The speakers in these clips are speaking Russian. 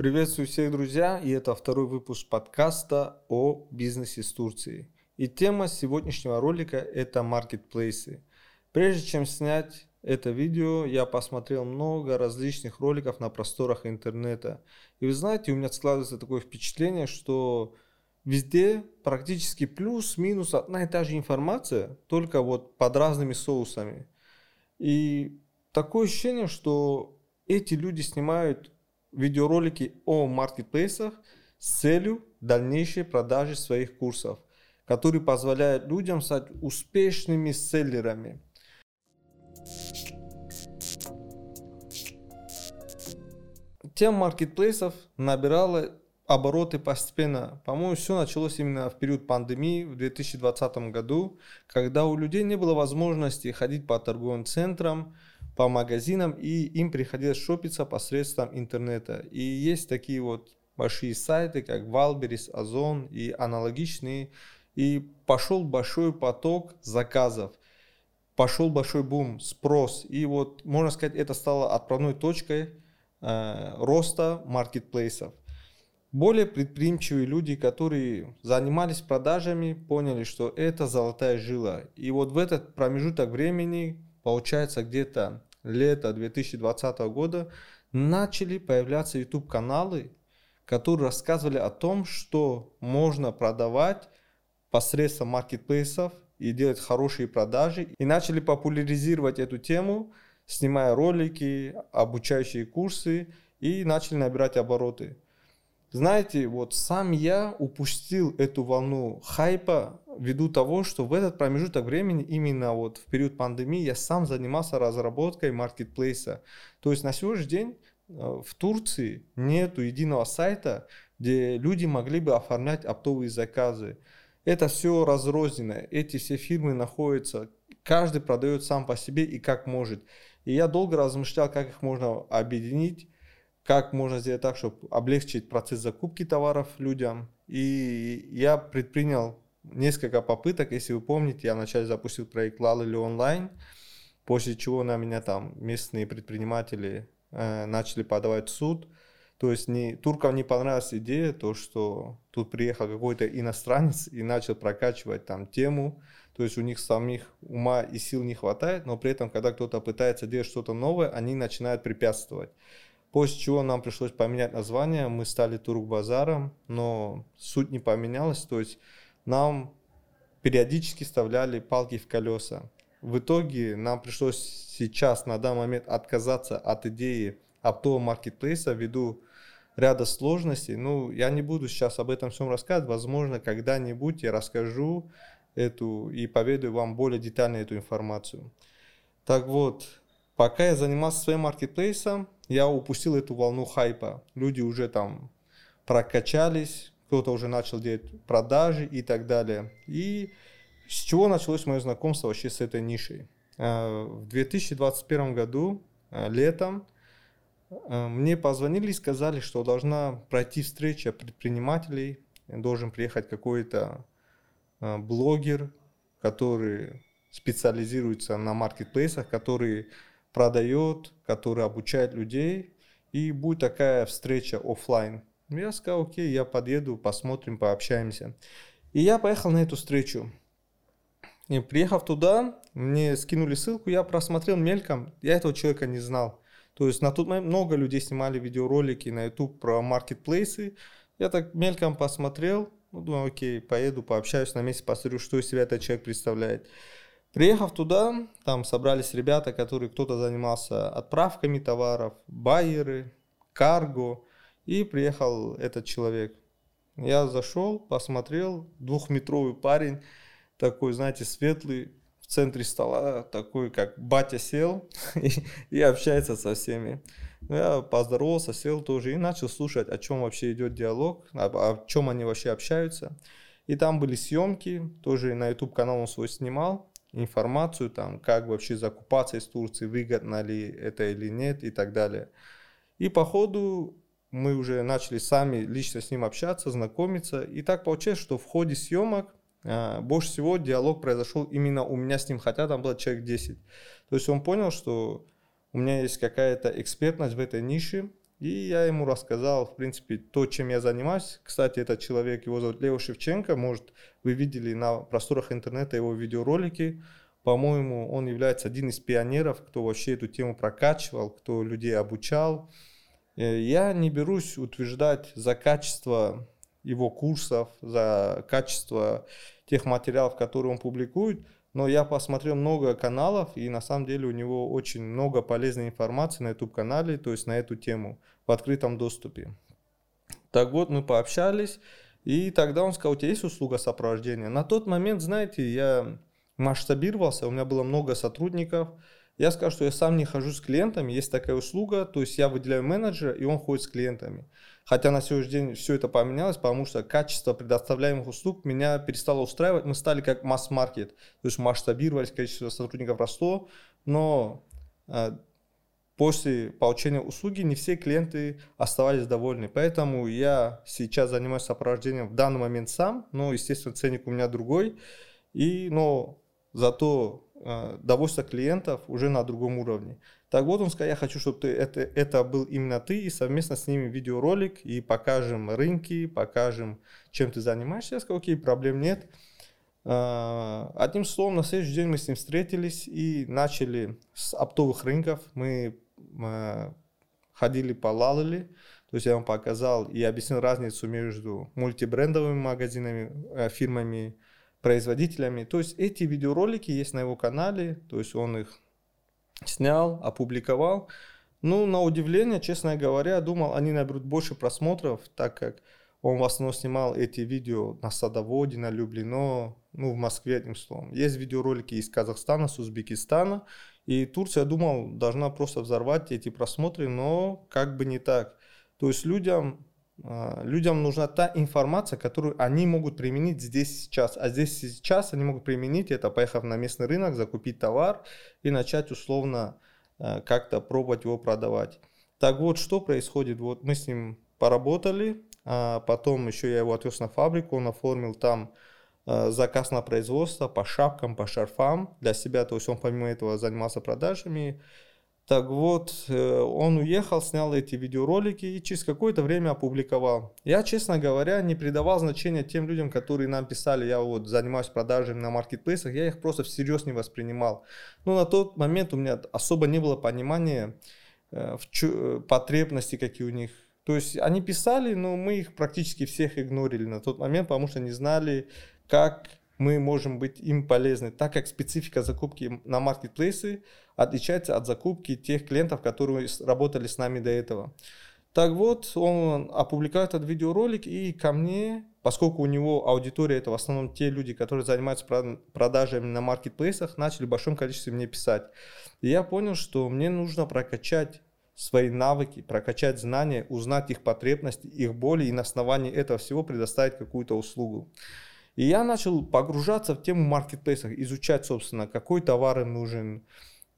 Приветствую всех, друзья, и это второй выпуск подкаста о бизнесе с Турцией. И тема сегодняшнего ролика – это маркетплейсы. Прежде чем снять это видео, я посмотрел много различных роликов на просторах интернета. И вы знаете, у меня складывается такое впечатление, что везде практически плюс-минус одна и та же информация, только вот под разными соусами. И такое ощущение, что эти люди снимают видеоролики о маркетплейсах с целью дальнейшей продажи своих курсов, которые позволяют людям стать успешными селлерами. Тема маркетплейсов набирала обороты постепенно. По-моему, все началось именно в период пандемии в 2020 году, когда у людей не было возможности ходить по торговым центрам, по магазинам, и им приходилось шопиться посредством интернета. И есть такие вот большие сайты, как Валберис, Озон и аналогичные. И пошел большой поток заказов, пошел большой бум, спрос. И вот, можно сказать, это стало отправной точкой э, роста маркетплейсов. Более предприимчивые люди, которые занимались продажами, поняли, что это золотая жила. И вот в этот промежуток времени, получается где-то лета 2020 года начали появляться YouTube-каналы, которые рассказывали о том, что можно продавать посредством маркетплейсов и делать хорошие продажи. И начали популяризировать эту тему, снимая ролики, обучающие курсы и начали набирать обороты. Знаете, вот сам я упустил эту волну хайпа ввиду того, что в этот промежуток времени, именно вот в период пандемии, я сам занимался разработкой маркетплейса. То есть на сегодняшний день э, в Турции нету единого сайта, где люди могли бы оформлять оптовые заказы. Это все разрознено. Эти все фирмы находятся, каждый продает сам по себе и как может. И я долго размышлял, как их можно объединить как можно сделать так, чтобы облегчить процесс закупки товаров людям. И я предпринял несколько попыток. Если вы помните, я вначале запустил проект Лалили онлайн, после чего на меня там местные предприниматели э, начали подавать в суд. То есть не, туркам не понравилась идея, то, что тут приехал какой-то иностранец и начал прокачивать там тему. То есть у них самих ума и сил не хватает, но при этом, когда кто-то пытается делать что-то новое, они начинают препятствовать. После чего нам пришлось поменять название, мы стали Турк-базаром, но суть не поменялась, то есть нам периодически вставляли палки в колеса. В итоге нам пришлось сейчас на данный момент отказаться от идеи оптового маркетплейса ввиду ряда сложностей. Ну, я не буду сейчас об этом всем рассказывать. Возможно, когда-нибудь я расскажу эту и поведаю вам более детально эту информацию. Так вот, пока я занимался своим маркетплейсом, я упустил эту волну хайпа. Люди уже там прокачались, кто-то уже начал делать продажи и так далее. И с чего началось мое знакомство вообще с этой нишей? Э, в 2021 году, э, летом, э, мне позвонили и сказали, что должна пройти встреча предпринимателей, должен приехать какой-то блогер, который специализируется на маркетплейсах, который продает, который обучает людей, и будет такая встреча офлайн. Я сказал, окей, я подъеду, посмотрим, пообщаемся. И я поехал на эту встречу. И приехав туда, мне скинули ссылку, я просмотрел мельком, я этого человека не знал. То есть на тот момент много людей снимали видеоролики на YouTube про маркетплейсы. Я так мельком посмотрел, ну, думаю, окей, поеду, пообщаюсь на месте, посмотрю, что из себя этот человек представляет. Приехав туда, там собрались ребята, которые кто-то занимался отправками товаров, байеры, карго, и приехал этот человек. Я зашел, посмотрел, двухметровый парень, такой, знаете, светлый, в центре стола, такой, как батя сел и, и общается со всеми. Ну, я поздоровался, сел тоже и начал слушать, о чем вообще идет диалог, о, о чем они вообще общаются. И там были съемки, тоже на YouTube канал он свой снимал информацию, там, как вообще закупаться из Турции, выгодно ли это или нет и так далее. И по ходу мы уже начали сами лично с ним общаться, знакомиться. И так получилось, что в ходе съемок а, больше всего диалог произошел именно у меня с ним, хотя там было человек 10. То есть он понял, что у меня есть какая-то экспертность в этой нише, И я ему рассказал, в принципе, то, чем я занимаюсь. Кстати, этот человек, его зовут Лео Шевченко, может, вы видели на просторах интернета его видеоролики. По-моему, он является один из пионеров, кто вообще эту тему прокачивал, кто людей обучал. Э, я не берусь утверждать за качество его курсов, за качество тех материалов, которые он публикует, но я посмотрел много каналов, и на самом деле у него очень много полезной информации на YouTube-канале, то есть на эту тему в открытом доступе. Так вот, мы пообщались, и тогда он сказал, у тебя есть услуга сопровождения? На тот момент, знаете, я масштабировался, у меня было много сотрудников, я скажу, что я сам не хожу с клиентами, есть такая услуга, то есть я выделяю менеджера, и он ходит с клиентами. Хотя на сегодняшний день все это поменялось, потому что качество предоставляемых услуг меня перестало устраивать. Мы стали как масс-маркет, то есть масштабировались, количество сотрудников росло, но э, после получения услуги не все клиенты оставались довольны. Поэтому я сейчас занимаюсь сопровождением в данный момент сам, но, естественно, ценник у меня другой. И, но зато э, довольство клиентов уже на другом уровне. Так вот, он сказал, я хочу, чтобы ты, это, это был именно ты, и совместно с ними видеоролик, и покажем рынки, покажем, чем ты занимаешься. Я сказал, окей, проблем нет. Э, одним словом, на следующий день мы с ним встретились и начали с оптовых рынков. Мы э, ходили по Лалали, то есть я вам показал и объяснил разницу между мультибрендовыми магазинами, фирмами, производителями. То есть эти видеоролики есть на его канале, то есть он их снял, опубликовал. Ну, на удивление, честно говоря, думал, они наберут больше просмотров, так как он в основном снимал эти видео на Садоводе, на Люблино, ну, в Москве, одним словом. Есть видеоролики из Казахстана, с Узбекистана, и Турция, думал, должна просто взорвать эти просмотры, но как бы не так. То есть людям людям нужна та информация, которую они могут применить здесь сейчас. А здесь сейчас они могут применить это, поехав на местный рынок, закупить товар и начать условно а, как-то пробовать его продавать. Так вот, что происходит? Вот мы с ним поработали, а потом еще я его отвез на фабрику, он оформил там а, заказ на производство по шапкам, по шарфам для себя. То есть он помимо этого занимался продажами. Так вот, э, он уехал, снял эти видеоролики и через какое-то время опубликовал. Я, честно говоря, не придавал значения тем людям, которые нам писали, я вот занимаюсь продажами на маркетплейсах, я их просто всерьез не воспринимал. Но на тот момент у меня особо не было понимания э, в чё, потребности, какие у них. То есть они писали, но мы их практически всех игнорили на тот момент, потому что не знали, как мы можем быть им полезны, так как специфика закупки на маркетплейсы отличается от закупки тех клиентов, которые работали с нами до этого. Так вот, он опубликовал этот видеоролик, и ко мне, поскольку у него аудитория это в основном те люди, которые занимаются продажами на маркетплейсах, начали в большом количестве мне писать. И я понял, что мне нужно прокачать свои навыки, прокачать знания, узнать их потребности, их боли и на основании этого всего предоставить какую-то услугу. И я начал погружаться в тему маркетплейсов, изучать, собственно, какой товар им нужен,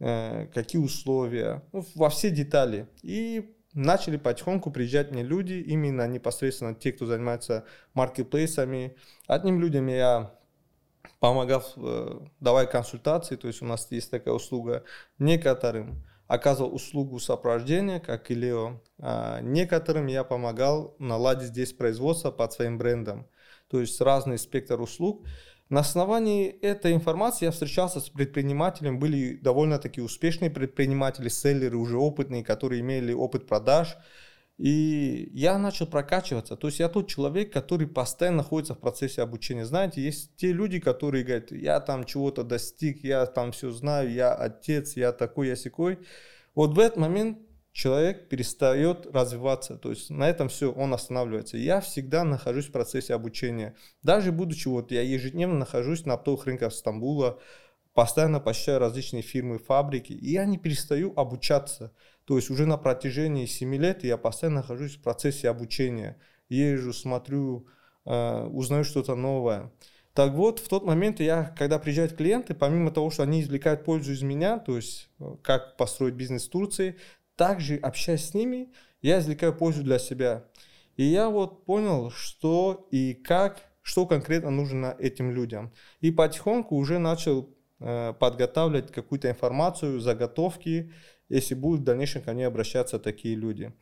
э, какие условия, ну, во все детали. И начали потихоньку приезжать мне люди, именно непосредственно те, кто занимается маркетплейсами. Одним людям я помогал, э, давая консультации, то есть у нас есть такая услуга. Некоторым оказывал услугу сопровождения, как и Лео. А некоторым я помогал наладить здесь производство под своим брендом то есть разный спектр услуг. На основании этой информации я встречался с предпринимателем, были довольно-таки успешные предприниматели, селлеры, уже опытные, которые имели опыт продаж. И я начал прокачиваться. То есть я тот человек, который постоянно находится в процессе обучения. Знаете, есть те люди, которые говорят, я там чего-то достиг, я там все знаю, я отец, я такой, я секой. Вот в этот момент человек перестает развиваться, то есть на этом все, он останавливается. Я всегда нахожусь в процессе обучения. Даже будучи, вот я ежедневно нахожусь на оптовых рынках Стамбула, постоянно посещаю различные фирмы, фабрики, и я не перестаю обучаться. То есть уже на протяжении 7 лет я постоянно нахожусь в процессе обучения. Езжу, смотрю, э, узнаю что-то новое. Так вот, в тот момент я, когда приезжают клиенты, помимо того, что они извлекают пользу из меня, то есть э, как построить бизнес в Турции, также общаясь с ними, я извлекаю пользу для себя. И я вот понял, что и как, что конкретно нужно этим людям. И потихоньку уже начал э, подготавливать какую-то информацию, заготовки, если будут в дальнейшем ко мне обращаться такие люди.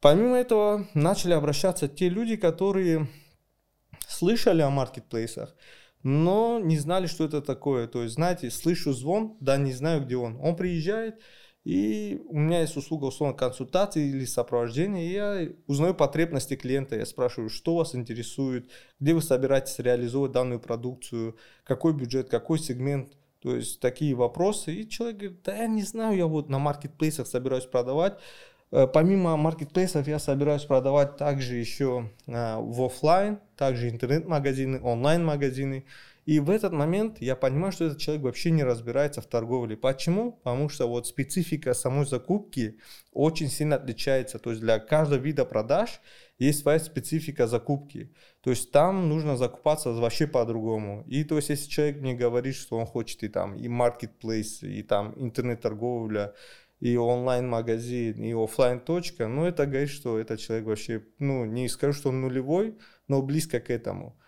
Помимо этого, начали обращаться те люди, которые слышали о маркетплейсах, но не знали, что это такое. То есть, знаете, слышу звон, да, не знаю, где он. Он приезжает, и у меня есть услуга, условно, консультации или сопровождения, и я узнаю потребности клиента, я спрашиваю, что вас интересует, где вы собираетесь реализовывать данную продукцию, какой бюджет, какой сегмент, то есть такие вопросы. И человек говорит, да я не знаю, я вот на маркетплейсах собираюсь продавать. Э, помимо маркетплейсов я собираюсь продавать также еще э, в офлайн, также интернет-магазины, онлайн-магазины. И в этот момент я понимаю, что этот человек вообще не разбирается в торговле. Почему? Потому что вот специфика самой закупки очень сильно отличается. То есть для каждого вида продаж есть своя специфика закупки. То есть там нужно закупаться вообще по-другому. И то есть если человек мне говорит, что он хочет и там и маркетплейс, и там интернет-торговля, и онлайн-магазин, и офлайн точка, ну это говорит, что этот человек вообще, ну не скажу, что он нулевой, но близко к этому.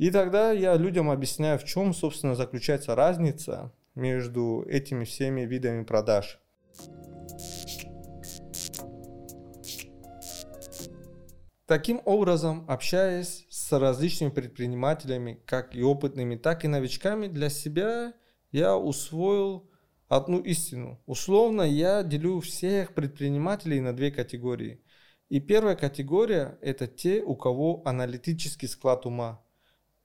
И тогда я людям объясняю, в чем, собственно, заключается разница между этими всеми видами продаж. Таким образом, общаясь с различными предпринимателями, как и опытными, так и новичками, для себя я усвоил одну истину. Условно я делю всех предпринимателей на две категории. И первая категория – это те, у кого аналитический склад ума.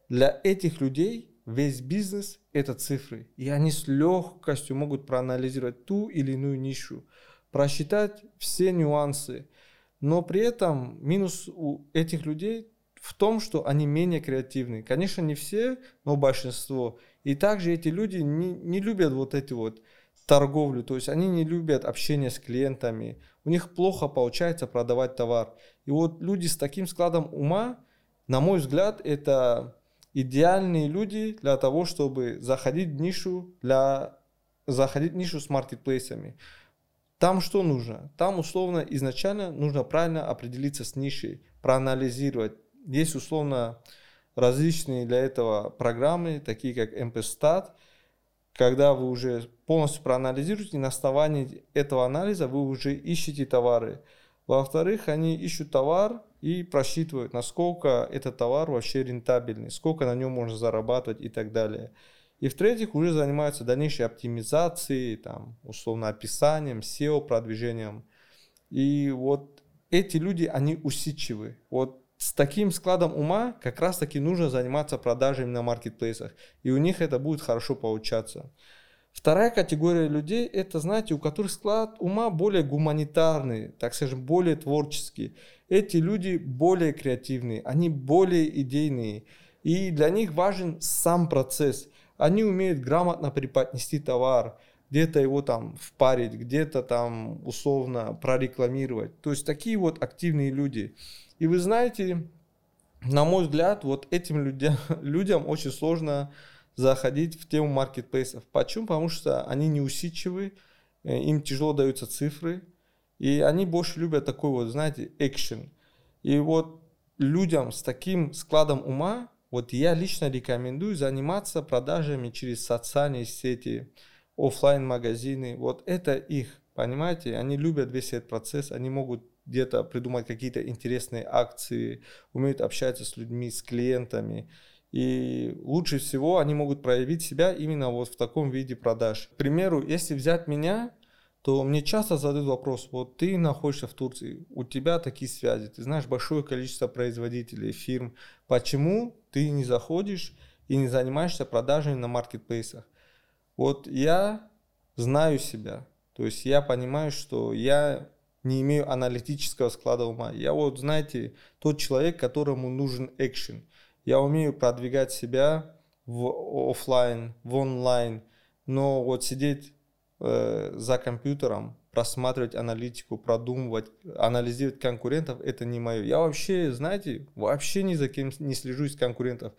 Для этих людей весь бизнес – это цифры. И они с легкостью могут проанализировать ту или иную нишу, просчитать все нюансы. Но при этом минус у этих людей в том, что они менее креативны. Конечно, не все, но большинство. И также эти люди не, не любят вот эти вот торговлю, то есть они не любят общение с клиентами, у них плохо получается продавать товар. И вот люди с таким складом ума, на мой взгляд, это идеальные люди для того, чтобы заходить в нишу, для, заходить в нишу с маркетплейсами. Там что нужно? Там условно изначально нужно правильно определиться с нишей, проанализировать. Есть условно различные для этого программы, такие как MPStat, когда вы уже полностью проанализируете, на основании этого анализа вы уже ищете товары. Во-вторых, они ищут товар и просчитывают, насколько этот товар вообще рентабельный, сколько на нем можно зарабатывать и так далее. И в-третьих, уже занимаются дальнейшей оптимизацией, там, условно описанием, SEO продвижением. И вот эти люди, они усидчивы. Вот с таким складом ума как раз таки нужно заниматься продажами на маркетплейсах. И у них это будет хорошо получаться. Вторая категория людей, это, знаете, у которых склад ума более гуманитарный, так скажем, более творческий. Эти люди более креативные, они более идейные. И для них важен сам процесс. Они умеют грамотно преподнести товар, где-то его там впарить, где-то там условно прорекламировать. То есть такие вот активные люди. И вы знаете, на мой взгляд, вот этим людям, людям очень сложно заходить в тему маркетплейсов. Почему? Потому что они неусидчивы, э, им тяжело даются цифры, и они больше любят такой вот, знаете, экшен. И вот людям с таким складом ума, вот я лично рекомендую заниматься продажами через социальные сети, офлайн магазины Вот это их, понимаете? Они любят весь этот процесс, они могут где-то придумать какие-то интересные акции, умеют общаться с людьми, с клиентами. И лучше всего они могут проявить себя именно вот в таком виде продаж. К примеру, если взять меня, то мне часто задают вопрос, вот ты находишься в Турции, у тебя такие связи, ты знаешь большое количество производителей, фирм, почему ты не заходишь и не занимаешься продажами на маркетплейсах? Вот я знаю себя, то есть я понимаю, что я не имею аналитического склада ума. Я вот, знаете, тот человек, которому нужен экшен. Я умею продвигать себя в офлайн, в онлайн, но вот сидеть э, за компьютером, просматривать аналитику, продумывать, анализировать конкурентов, это не мое. Я вообще, знаете, вообще ни за кем не слежу из конкурентов.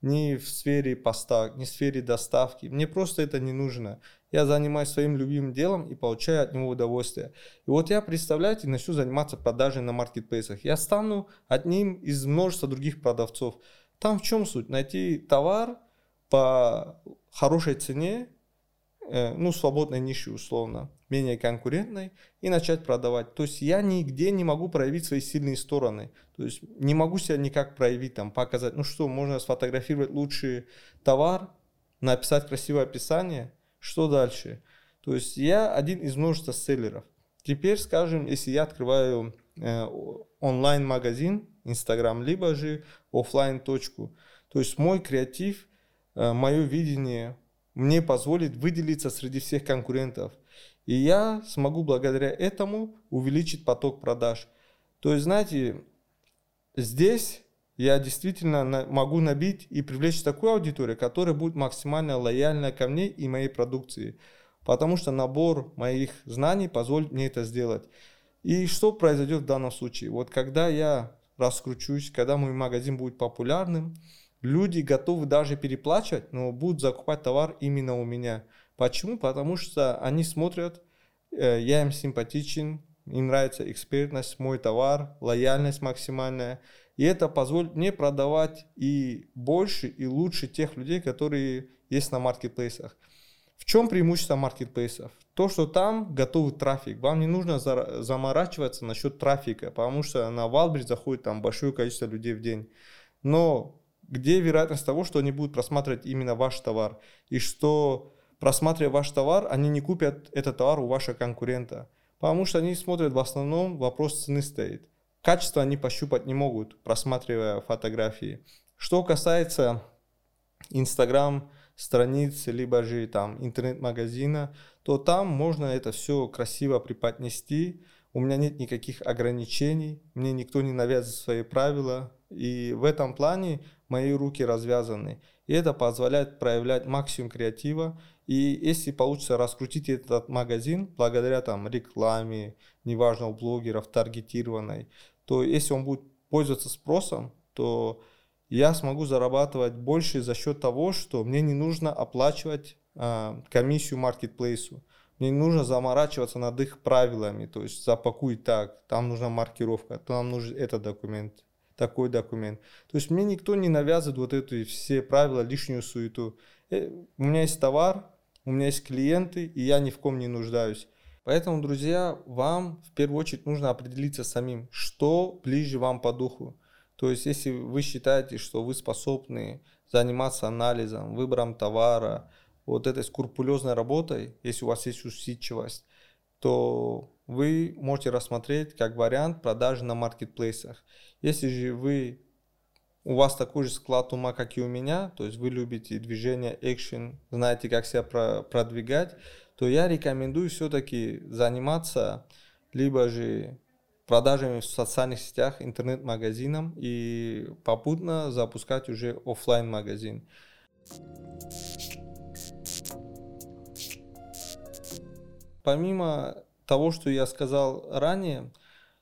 Ни в сфере поста, ни в сфере доставки. Мне просто это не нужно. Я занимаюсь своим любимым делом и получаю от него удовольствие. И вот я, представляете, начну заниматься продажей на маркетплейсах. Я стану одним из множества других продавцов. Там в чем суть? Найти товар по хорошей цене, э, ну, свободной ниши условно, менее конкурентной, и начать продавать. То есть я нигде не могу проявить свои сильные стороны. То есть не могу себя никак проявить, там, показать, ну что, можно сфотографировать лучший товар, написать красивое описание, что дальше? То есть я один из множества селлеров. Теперь, скажем, если я открываю э, онлайн-магазин, Инстаграм, либо же офлайн точку, то есть мой креатив, э, мое видение мне позволит выделиться среди всех конкурентов. И я смогу благодаря этому увеличить поток продаж. То есть, знаете, здесь я действительно могу набить и привлечь такую аудиторию, которая будет максимально лояльна ко мне и моей продукции потому что набор моих знаний позволит мне это сделать. И что произойдет в данном случае? Вот когда я раскручусь, когда мой магазин будет популярным, люди готовы даже переплачивать, но будут закупать товар именно у меня. Почему? Потому что они смотрят, э, я им симпатичен, им нравится экспертность, мой товар, лояльность максимальная. И это позволит мне продавать и больше, и лучше тех людей, которые есть на маркетплейсах. В чем преимущество маркетплейсов? То, что там готовый трафик. Вам не нужно заморачиваться насчет трафика, потому что на Wildberries заходит там большое количество людей в день. Но где вероятность того, что они будут просматривать именно ваш товар? И что, просматривая ваш товар, они не купят этот товар у вашего конкурента? Потому что они смотрят в основном, вопрос цены стоит. Качество они пощупать не могут, просматривая фотографии. Что касается Instagram, страницы, либо же там интернет-магазина, то там можно это все красиво преподнести. У меня нет никаких ограничений, мне никто не навязывает свои правила. И в этом плане мои руки развязаны. И это позволяет проявлять максимум креатива. И если получится раскрутить этот магазин благодаря там рекламе, неважно у блогеров, таргетированной, то если он будет пользоваться спросом, то я смогу зарабатывать больше за счет того, что мне не нужно оплачивать э, комиссию маркетплейсу. Мне не нужно заморачиваться над их правилами, то есть запакуй так, там нужна маркировка, там нужен этот документ, такой документ. То есть мне никто не навязывает вот эти все правила, лишнюю суету. Э, у меня есть товар, у меня есть клиенты, и я ни в ком не нуждаюсь. Поэтому, друзья, вам в первую очередь нужно определиться самим, что ближе вам по духу. То есть, если вы считаете, что вы способны заниматься анализом, выбором товара, вот этой скрупулезной работой, если у вас есть усидчивость, то вы можете рассмотреть как вариант продажи на маркетплейсах. Если же вы у вас такой же склад ума, как и у меня, то есть вы любите движение, экшен, знаете, как себя продвигать, то я рекомендую все-таки заниматься либо же продажами в социальных сетях, интернет-магазином и попутно запускать уже офлайн магазин. Помимо того, что я сказал ранее,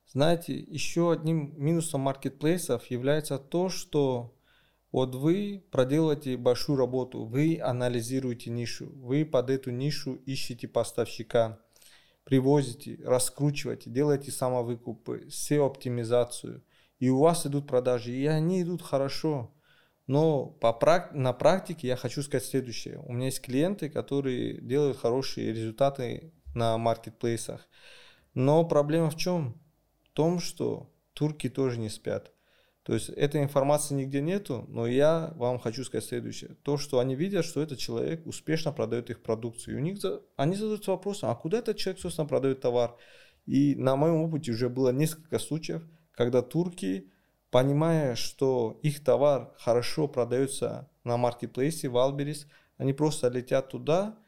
знаете, еще одним минусом маркетплейсов является то, что вот вы проделываете большую работу, вы анализируете нишу, вы под эту нишу ищете поставщика – привозите, раскручиваете, делаете самовыкупы, SEO-оптимизацию, и у вас идут продажи, и они идут хорошо. Но по на практике я хочу сказать следующее. У меня есть клиенты, которые делают хорошие результаты на маркетплейсах. Но проблема в чем? В том, что турки тоже не спят. То есть этой информации нигде нету, но я вам хочу сказать следующее. То, что они видят, что этот человек успешно продает их продукцию. И у них они задаются вопросом, а куда этот человек, собственно, продает товар? И на моем опыте уже было несколько случаев, когда турки, понимая, что их товар хорошо продается на маркетплейсе в Альберис, они просто летят туда,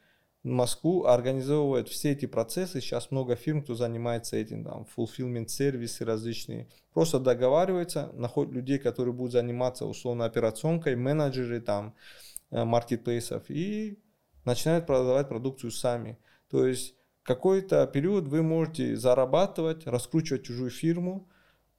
Москву организовывают все эти процессы. Сейчас много фирм, кто занимается этим, там, fulfillment сервисы различные. Просто договариваются, находят людей, которые будут заниматься условно операционкой, менеджеры там, э, маркетплейсов и начинают продавать продукцию сами. То есть какой-то период вы можете зарабатывать, раскручивать чужую фирму,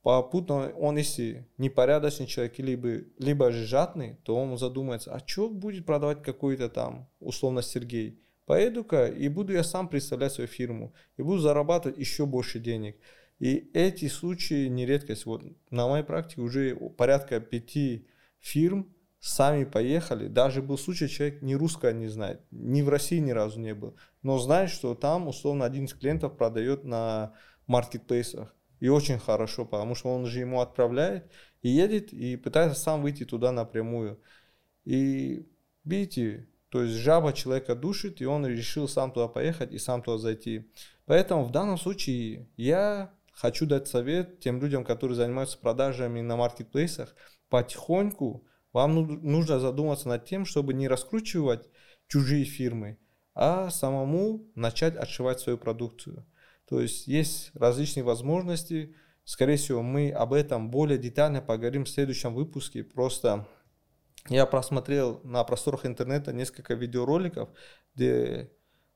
попутно он, если непорядочный человек, либо, либо же жадный, то он задумается, а что будет продавать какой-то там, условно, Сергей? Поеду-ка и буду я сам представлять свою фирму. И буду зарабатывать еще больше денег. И эти случаи не редкость. Вот на моей практике уже порядка пяти фирм сами поехали. Даже был случай, человек ни русское не знает, ни в России ни разу не был, но знает, что там, условно, один из клиентов продает на маркетплейсах. И очень хорошо, потому что он же ему отправляет и едет, и пытается сам выйти туда напрямую. И видите, то есть жаба человека душит, и он решил сам туда поехать и сам туда зайти. Поэтому в данном случае я хочу дать совет тем людям, которые занимаются продажами на маркетплейсах, потихоньку вам нужно задуматься над тем, чтобы не раскручивать чужие фирмы, а самому начать отшивать свою продукцию. То есть есть различные возможности. Скорее всего, мы об этом более детально поговорим в следующем выпуске. Просто я просмотрел на просторах интернета несколько видеороликов, где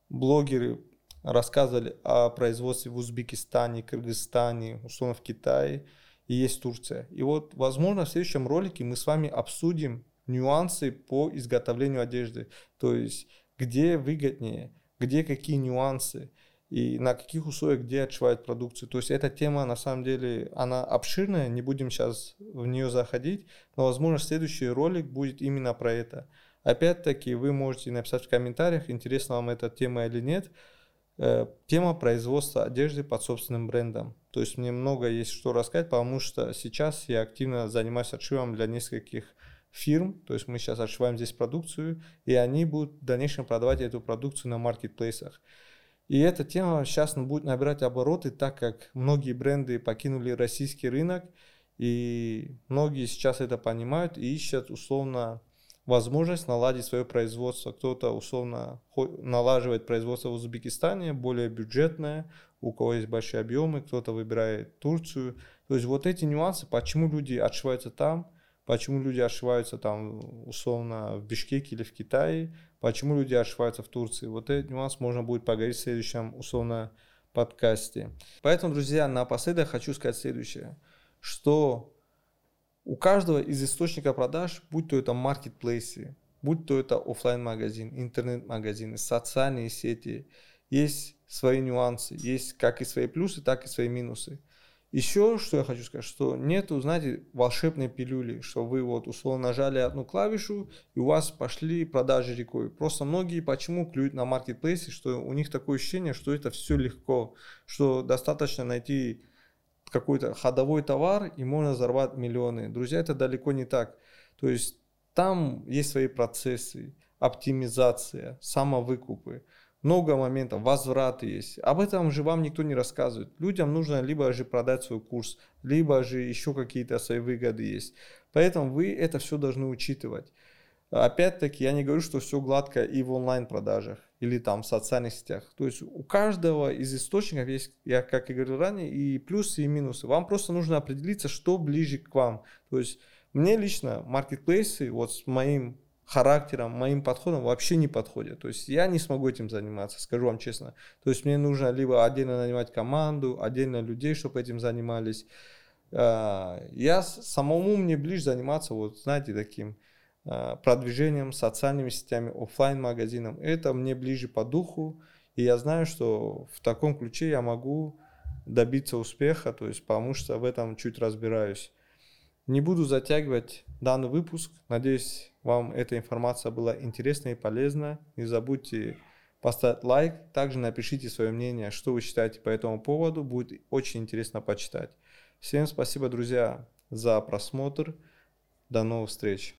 блогеры рассказывали о производстве в Узбекистане, Кыргызстане, условно в Китае и есть Турция. И вот, возможно, в следующем ролике мы с вами обсудим нюансы по изготовлению одежды. То есть, где выгоднее, где какие нюансы и на каких условиях где отшивают продукцию. То есть эта тема на самом деле, она обширная, не будем сейчас в нее заходить, но возможно следующий ролик будет именно про это. Опять-таки вы можете написать в комментариях, интересна вам эта тема или нет. Э, тема производства одежды под собственным брендом. То есть мне много есть что рассказать, потому что сейчас я активно занимаюсь отшивом для нескольких фирм, то есть мы сейчас отшиваем здесь продукцию, и они будут в дальнейшем продавать эту продукцию на маркетплейсах. И эта тема сейчас будет набирать обороты, так как многие бренды покинули российский рынок, и многие сейчас это понимают и ищут условно возможность наладить свое производство. Кто-то условно налаживает производство в Узбекистане, более бюджетное, у кого есть большие объемы, кто-то выбирает Турцию. То есть вот эти нюансы, почему люди отшиваются там, почему люди отшиваются там условно в Бишкеке или в Китае, почему люди отшиваются в Турции. Вот этот нюанс можно будет поговорить в следующем условно подкасте. Поэтому, друзья, напоследок хочу сказать следующее, что у каждого из источников продаж, будь то это маркетплейсы, будь то это офлайн магазин интернет-магазины, социальные сети, есть свои нюансы, есть как и свои плюсы, так и свои минусы. Еще что я хочу сказать, что нету, знаете, волшебной пилюли, что вы вот условно нажали одну клавишу и у вас пошли продажи рекой. Просто многие почему клюют на маркетплейсе, что у них такое ощущение, что это все легко, что достаточно найти какой-то ходовой товар и можно зарабатывать миллионы. Друзья, это далеко не так. То есть там есть свои процессы, оптимизация, самовыкупы, много моментов, возвраты есть. Об этом же вам никто не рассказывает. Людям нужно либо же продать свой курс, либо же еще какие-то свои выгоды есть. Поэтому вы это все должны учитывать. Опять-таки, я не говорю, что все гладко и в онлайн-продажах или там в социальных сетях. То есть у каждого из источников есть, я как и говорил ранее, и плюсы, и минусы. Вам просто нужно определиться, что ближе к вам. То есть мне лично маркетплейсы вот с моим характером, моим подходом вообще не подходят. То есть я не смогу этим заниматься, скажу вам честно. То есть мне нужно либо отдельно нанимать команду, отдельно людей, чтобы этим занимались. А, я самому мне ближе заниматься, вот знаете, таким Э, продвижением, социальными сетями, офлайн магазином. Это мне ближе по духу, и я знаю, что в таком ключе я могу добиться успеха, то есть потому что в этом чуть разбираюсь. Не буду затягивать данный выпуск. Надеюсь, вам эта информация была интересна и полезна. Не забудьте поставить лайк. Также напишите свое мнение, что вы считаете по этому поводу. Будет очень интересно почитать. Всем спасибо, друзья, за просмотр. До новых встреч.